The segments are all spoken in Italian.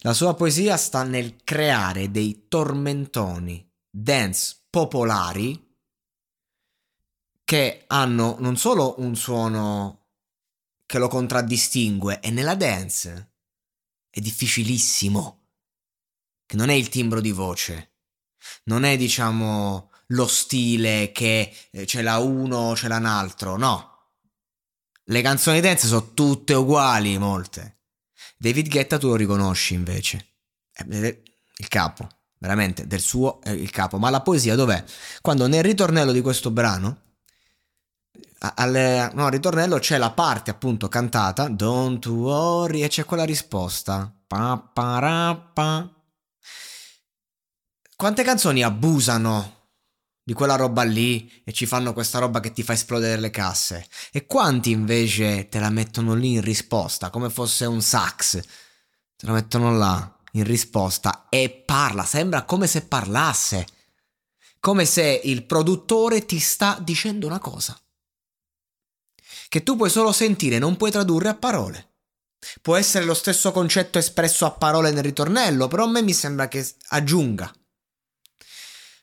La sua poesia sta nel creare dei tormentoni dance popolari che hanno non solo un suono che lo contraddistingue, e nella dance è difficilissimo, che non è il timbro di voce, non è diciamo lo stile che eh, ce l'ha uno, ce l'ha un altro, no. Le canzoni dance sono tutte uguali, molte. David Guetta tu lo riconosci invece. È il capo, veramente, del suo è il capo. Ma la poesia dov'è? Quando nel ritornello di questo brano, al, no, ritornello c'è la parte appunto cantata, Don't worry, e c'è quella risposta. Pa, pa, pa. Quante canzoni abusano di quella roba lì e ci fanno questa roba che ti fa esplodere le casse. E quanti invece te la mettono lì in risposta, come fosse un sax. Te la mettono là in risposta e parla, sembra come se parlasse. Come se il produttore ti sta dicendo una cosa. Che tu puoi solo sentire, non puoi tradurre a parole. Può essere lo stesso concetto espresso a parole nel ritornello, però a me mi sembra che aggiunga.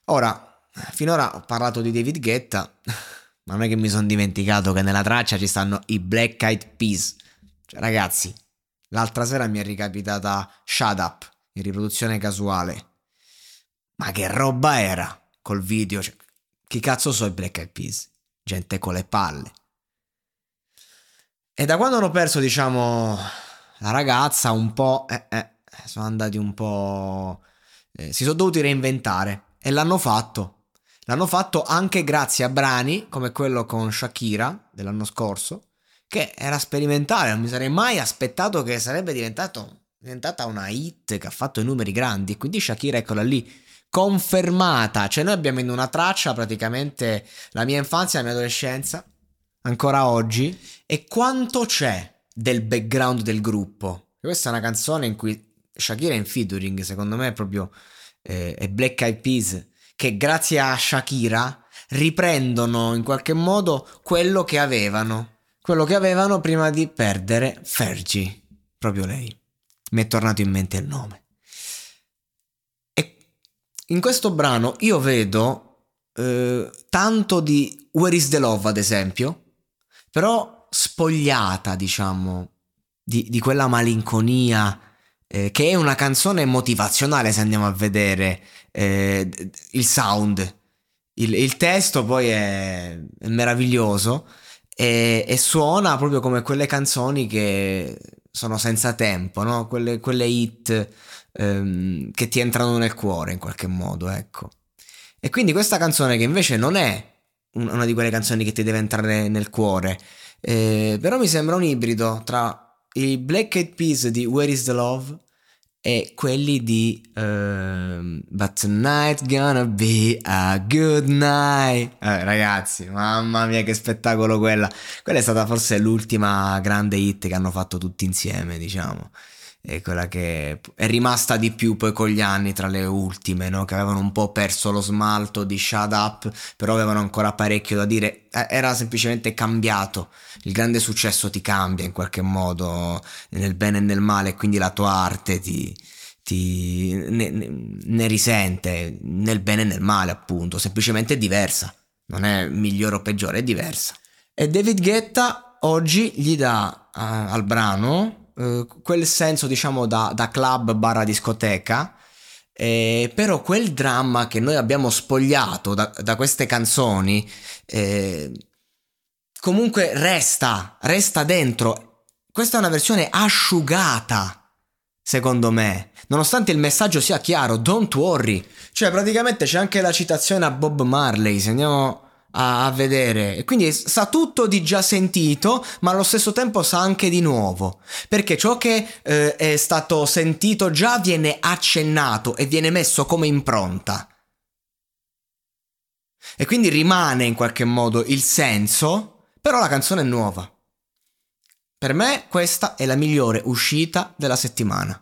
Ora, finora ho parlato di David Guetta, ma non è che mi sono dimenticato che nella traccia ci stanno i Black Eyed Peas. Cioè, ragazzi, l'altra sera mi è ricapitata Shut Up in riproduzione casuale. Ma che roba era col video? Cioè, chi cazzo so i Black Eyed Peas? Gente con le palle. E da quando hanno perso, diciamo, la ragazza, un po'... Eh, eh, sono andati un po'... Eh, si sono dovuti reinventare e l'hanno fatto L'hanno fatto anche grazie a brani come quello con Shakira dell'anno scorso, che era sperimentale, non mi sarei mai aspettato che sarebbe diventato, diventata una hit che ha fatto i numeri grandi. Quindi Shakira, eccola lì, confermata. Cioè noi abbiamo in una traccia praticamente la mia infanzia la mia adolescenza, ancora oggi, e quanto c'è del background del gruppo. Questa è una canzone in cui Shakira è in featuring, secondo me è proprio eh, è Black Eyed Peas che grazie a Shakira riprendono in qualche modo quello che avevano, quello che avevano prima di perdere Fergie, proprio lei. Mi è tornato in mente il nome. E in questo brano io vedo eh, tanto di Where is the Love, ad esempio, però spogliata, diciamo, di, di quella malinconia eh, che è una canzone motivazionale se andiamo a vedere eh, il sound. Il, il, testo poi è, è meraviglioso e, e, suona proprio come quelle canzoni che sono senza tempo, no? quelle, quelle hit ehm, che ti entrano nel cuore in qualche modo, ecco. E quindi questa canzone che invece non è una di quelle canzoni che ti deve entrare nel cuore, eh, però mi sembra un ibrido tra i Black Eyed Peas di Where is the Love e quelli di uh, But tonight gonna be a good night. Eh, ragazzi mamma mia che spettacolo quella. Quella è stata forse l'ultima grande hit che hanno fatto tutti insieme diciamo è quella che è rimasta di più poi con gli anni tra le ultime, no? che avevano un po' perso lo smalto di Shut Up, però avevano ancora parecchio da dire, eh, era semplicemente cambiato, il grande successo ti cambia in qualche modo, nel bene e nel male, quindi la tua arte ti, ti ne, ne, risente, nel bene e nel male appunto, semplicemente è diversa, non è migliore o peggiore, è diversa. E David Guetta oggi gli dà uh, al brano eh, quel senso diciamo da, da club barra discoteca eh, però quel dramma che noi abbiamo spogliato da, da queste canzoni eh, comunque resta, resta dentro. Questa è una versione asciugata, secondo me, nonostante il messaggio sia chiaro, don't worry. Cioè praticamente c'è anche la citazione a Bob Marley, se andiamo a, a vedere. Quindi sa tutto di già sentito, ma allo stesso tempo sa anche di nuovo. Perché ciò che eh, è stato sentito già viene accennato e viene messo come impronta. E quindi rimane in qualche modo il senso, però la canzone è nuova. Per me questa è la migliore uscita della settimana.